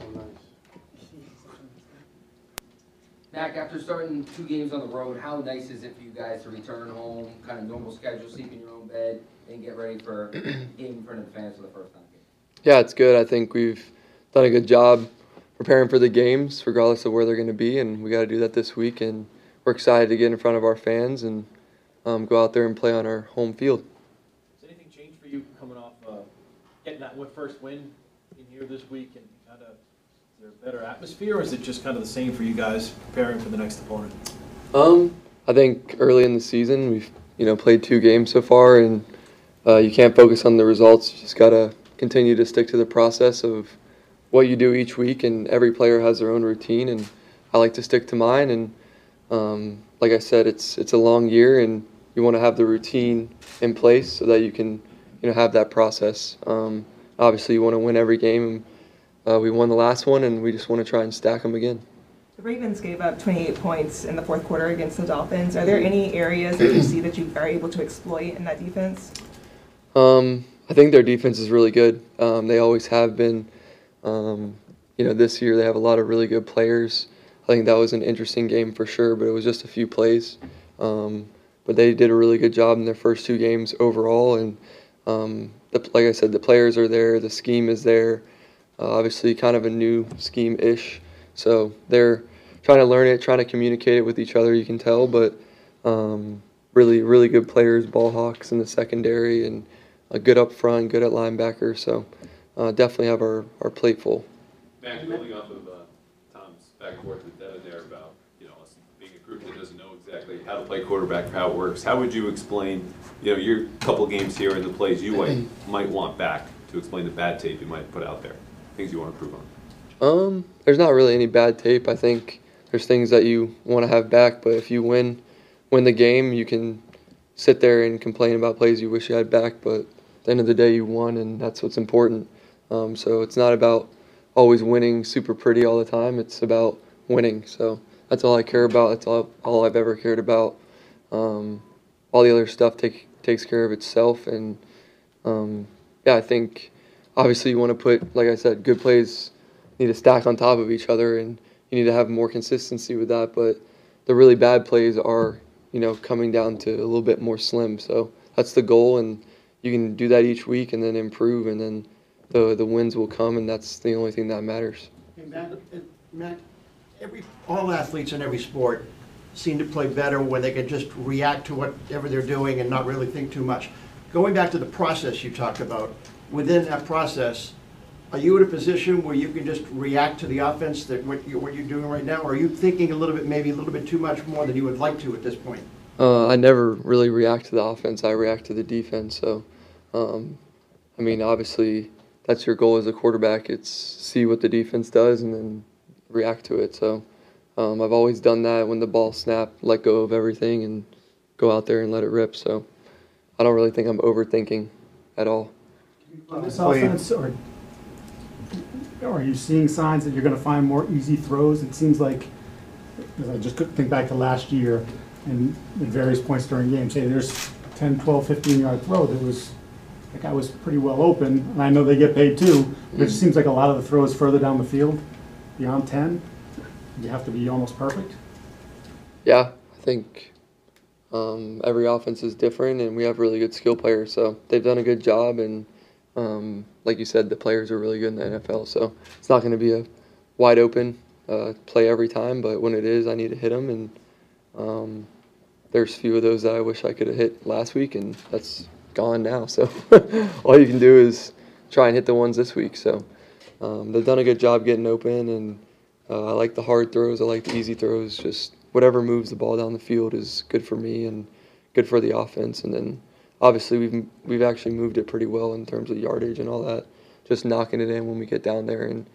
So nice. Mac, after starting two games on the road, how nice is it for you guys to return home, kind of normal schedule, sleep in your own bed, and get ready for a game in front of the fans for the first time? Yeah, it's good. I think we've done a good job preparing for the games, regardless of where they're going to be, and we got to do that this week. And we're excited to get in front of our fans and um, go out there and play on our home field. Has anything changed for you coming off, uh, getting that first win in here this week and kind of, is there a better atmosphere or is it just kind of the same for you guys preparing for the next opponent? Um, I think early in the season we've you know played two games so far, and uh, you can't focus on the results. You just gotta continue to stick to the process of what you do each week, and every player has their own routine, and I like to stick to mine. And um, like I said, it's it's a long year, and you want to have the routine in place so that you can you know have that process. Um, obviously, you want to win every game. Uh, we won the last one, and we just want to try and stack them again. The Ravens gave up 28 points in the fourth quarter against the Dolphins. Are there any areas that you see that you are able to exploit in that defense? Um, I think their defense is really good. Um, they always have been. Um, you know, this year they have a lot of really good players. I think that was an interesting game for sure, but it was just a few plays. Um, but they did a really good job in their first two games overall, and um, the, like I said, the players are there, the scheme is there. Uh, obviously, kind of a new scheme-ish, so they're trying to learn it, trying to communicate it with each other. You can tell, but um, really, really good players, ball hawks in the secondary, and a good up front, good at linebacker. So uh, definitely have our, our plate full. Building off of uh, Tom's back and forth with Devin there about, you know, us being a group that doesn't know exactly how to play quarterback, how it works, how would you explain, you know, your couple games here and the plays you might, might want back to explain the bad tape you might put out there, things you want to improve on? Um, there's not really any bad tape. I think there's things that you want to have back, but if you win, win the game, you can sit there and complain about plays you wish you had back. But at the end of the day, you won, and that's what's important. Um, so it's not about always winning super pretty all the time. It's about winning. So that's all I care about. That's all, all I've ever cared about. Um, all the other stuff take, takes care of itself. And um, yeah, I think obviously you want to put, like I said, good plays need to stack on top of each other, and you need to have more consistency with that. But the really bad plays are, you know, coming down to a little bit more slim. So that's the goal, and you can do that each week and then improve, and then the the wins will come, and that's the only thing that matters. Hey, Matt, uh, Matt, every, all athletes in every sport seem to play better when they can just react to whatever they're doing and not really think too much. Going back to the process you talked about, within that process, are you in a position where you can just react to the offense that what you're, what you're doing right now? Or are you thinking a little bit, maybe a little bit too much more than you would like to at this point? Uh, I never really react to the offense. I react to the defense. So, um, I mean, obviously, that's your goal as a quarterback. It's see what the defense does and then react to it. So, um, I've always done that when the ball snapped, let go of everything and go out there and let it rip. So, I don't really think I'm overthinking at all. On this offense, or or are you seeing signs that you're gonna find more easy throws? It seems like, because I just could think back to last year, and at various points during games, hey, there's 10, 12, 15 yard throw that was, that guy was pretty well open, and I know they get paid too, but it just seems like a lot of the throws further down the field, beyond 10, you have to be almost perfect. Yeah, I think um, every offense is different, and we have really good skill players. So they've done a good job, and um, like you said, the players are really good in the NFL. So it's not going to be a wide open uh, play every time, but when it is, I need to hit them. And um, there's a few of those that I wish I could have hit last week, and that's gone now. So all you can do is try and hit the ones this week. So um, they've done a good job getting open, and uh, I like the hard throws. I like the easy throws. Just whatever moves the ball down the field is good for me and good for the offense. And then obviously we've we've actually moved it pretty well in terms of yardage and all that. Just knocking it in when we get down there and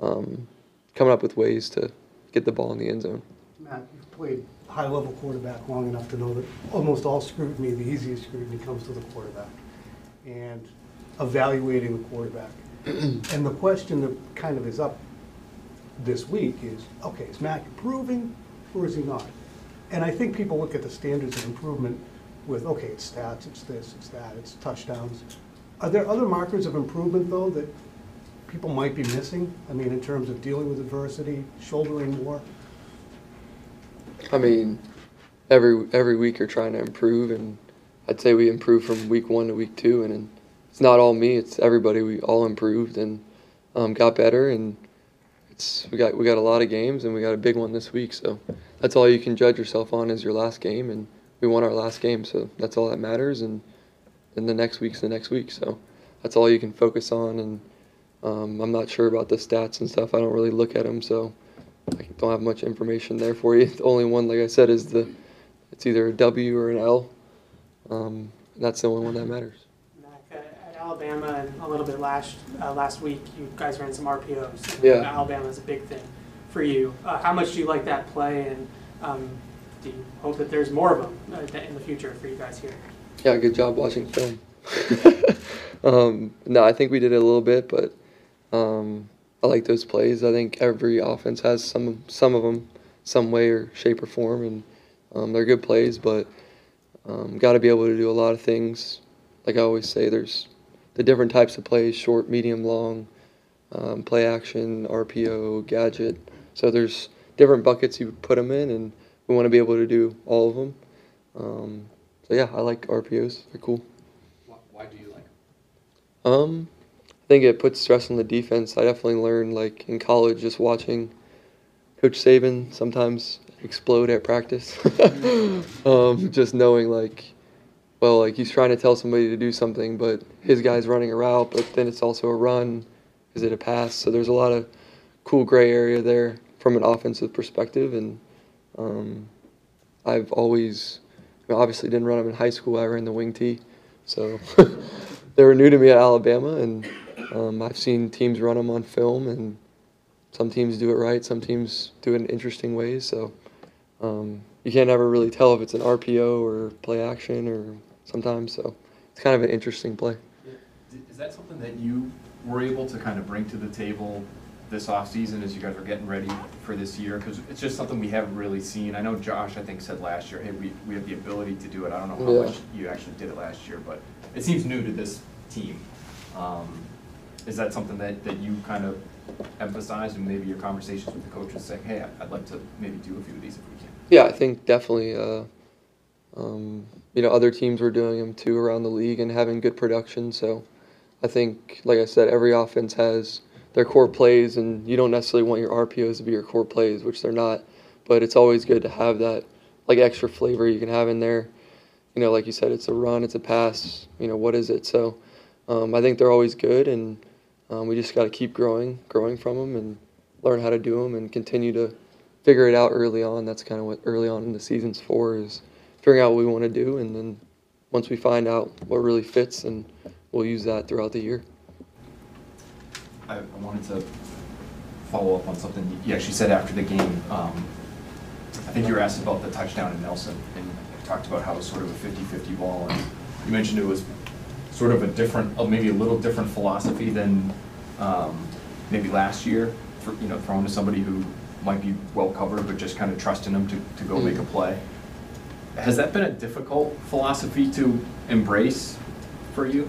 um, coming up with ways to get the ball in the end zone. Matt, you've played high-level quarterback long enough to know that almost all scrutiny, the easiest scrutiny comes to the quarterback. And evaluating the quarterback. And the question that kind of is up this week is, okay, is Mac improving or is he not? And I think people look at the standards of improvement with, okay, it's stats, it's this, it's that, it's touchdowns. Are there other markers of improvement, though, that people might be missing? I mean, in terms of dealing with adversity, shouldering more? I mean, every every week you're trying to improve, and I'd say we improved from week one to week two, and, it's not all me; it's everybody. We all improved and um, got better, and it's we got we got a lot of games, and we got a big one this week. So that's all you can judge yourself on is your last game, and we won our last game, so that's all that matters. And then the next week's the next week, so that's all you can focus on. And um, I'm not sure about the stats and stuff. I don't really look at them, so. I don't have much information there for you. The only one, like I said, is the it's either a W or an L. Um, that's the only one that matters. Mac, at Alabama and a little bit last uh, last week, you guys ran some RPOs. Yeah. Alabama is a big thing for you. Uh, how much do you like that play, and um, do you hope that there's more of them uh, in the future for you guys here? Yeah, good job watching film. um, no, I think we did it a little bit, but um, I like those plays. I think every offense has some some of them, some way or shape or form, and um, they're good plays. But um, got to be able to do a lot of things. Like I always say, there's the different types of plays: short, medium, long, um, play action, RPO, gadget. So there's different buckets you put them in, and we want to be able to do all of them. Um, so yeah, I like RPOs. They're cool. Why, why do you like Um, I think it puts stress on the defense. I definitely learned, like in college, just watching Coach Saban sometimes explode at practice. um, just knowing, like, well, like he's trying to tell somebody to do something, but his guy's running a route, but then it's also a run. Is it a pass? So there's a lot of cool gray area there from an offensive perspective, and um, I've always, obviously didn't run them in high school. I ran the wing tee, so they were new to me at Alabama, and um, I've seen teams run them on film, and some teams do it right, some teams do it in interesting ways. So um, you can't ever really tell if it's an RPO or play action, or sometimes. So it's kind of an interesting play. Is that something that you were able to kind of bring to the table this offseason as you guys were getting ready for this year? Because it's just something we haven't really seen. I know Josh, I think, said last year, hey, we, we have the ability to do it. I don't know how Yeah. much you actually did it last year, but it seems new to this team. Um, Is that something that, that you kind of emphasized and maybe your conversations with the coaches saying, hey, I'd like to maybe do a few of these if we can? Yeah, I think definitely. Uh, um, you know, other teams were doing them too around the league and having good production. So I think, like I said, every offense has their core plays, and you don't necessarily want your RPOs to be your core plays, which they're not. But it's always good to have that like extra flavor you can have in there. You know, like you said, it's a run, it's a pass. You know, what is it? So um, I think they're always good, and um, we just got to keep growing, growing from them, and learn how to do them, and continue to figure it out early on. That's kind of what early on in the season's for is figuring out what we want to do, and then once we find out what really fits, and we'll use that throughout the year. I, I wanted to follow up on something you actually said after the game. Um, I think you were asked about the touchdown in Nelson, and talked about how it was sort of a 50-50 ball, and you mentioned it was sort of a different, uh, maybe a little different philosophy than um, maybe last year, for, you know, throwing to somebody who might be well covered, but just kind of trusting them to, to go make a play. Has that been a difficult philosophy to embrace for you?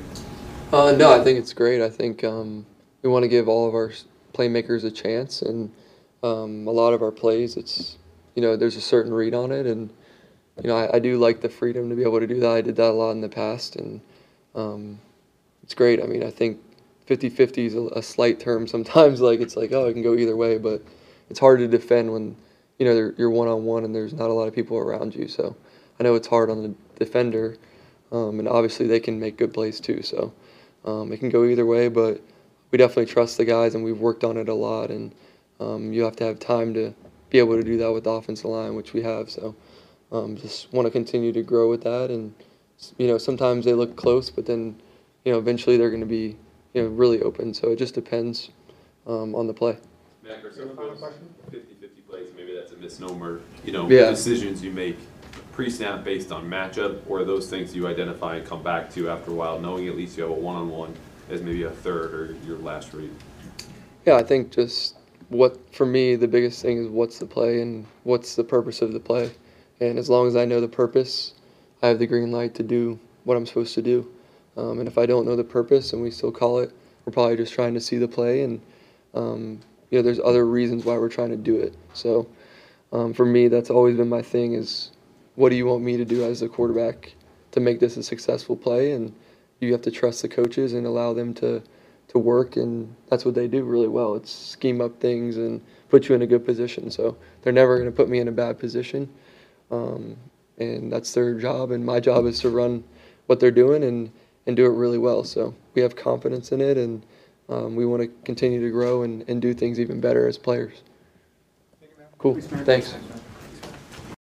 Uh, no, I think it's great. I think um, we want to give all of our playmakers a chance, and um, a lot of our plays, it's you know, there's a certain read on it, and you know, I, I do like the freedom to be able to do that. I did that a lot in the past, and um, it's great. I mean, I think 50-50 is a, a slight term sometimes. Like it's like, oh, it can go either way, but it's hard to defend when you know you're one on one and there's not a lot of people around you. So I know it's hard on the defender, um, and obviously they can make good plays too. So um, it can go either way, but we definitely trust the guys, and we've worked on it a lot. And um, you have to have time to be able to do that with the offensive line, which we have. So um, just want to continue to grow with that. And you know, sometimes they look close, but then you know, eventually they're going to be you know really open. So it just depends um, on the play. Mac, are some 50-50 plays, maybe that's a misnomer, you know, Yeah. decisions you make pre-snap based on matchup, or those things you identify and come back to after a while, knowing at least you have a one-on-one as maybe a third or your last read? Yeah, I think just what for me the biggest thing is what's the play and what's the purpose of the play, and as long as I know the purpose, I have the green light to do what I'm supposed to do. Um, and if I don't know the purpose and we still call it, we're probably just trying to see the play, and um, you know, there's other reasons why we're trying to do it. So um, for me, that's always been my thing: is what do you want me to do as a quarterback to make this a successful play? And you have to trust the coaches and allow them to to work, and that's what they do really well. It's scheme up things and put you in a good position. So they're never going to put me in a bad position, um, and that's their job. And my job is to run what they're doing and and do it really well. So we have confidence in it, and um, we want to continue to grow and, and do things even better as players. Cool. Thanks.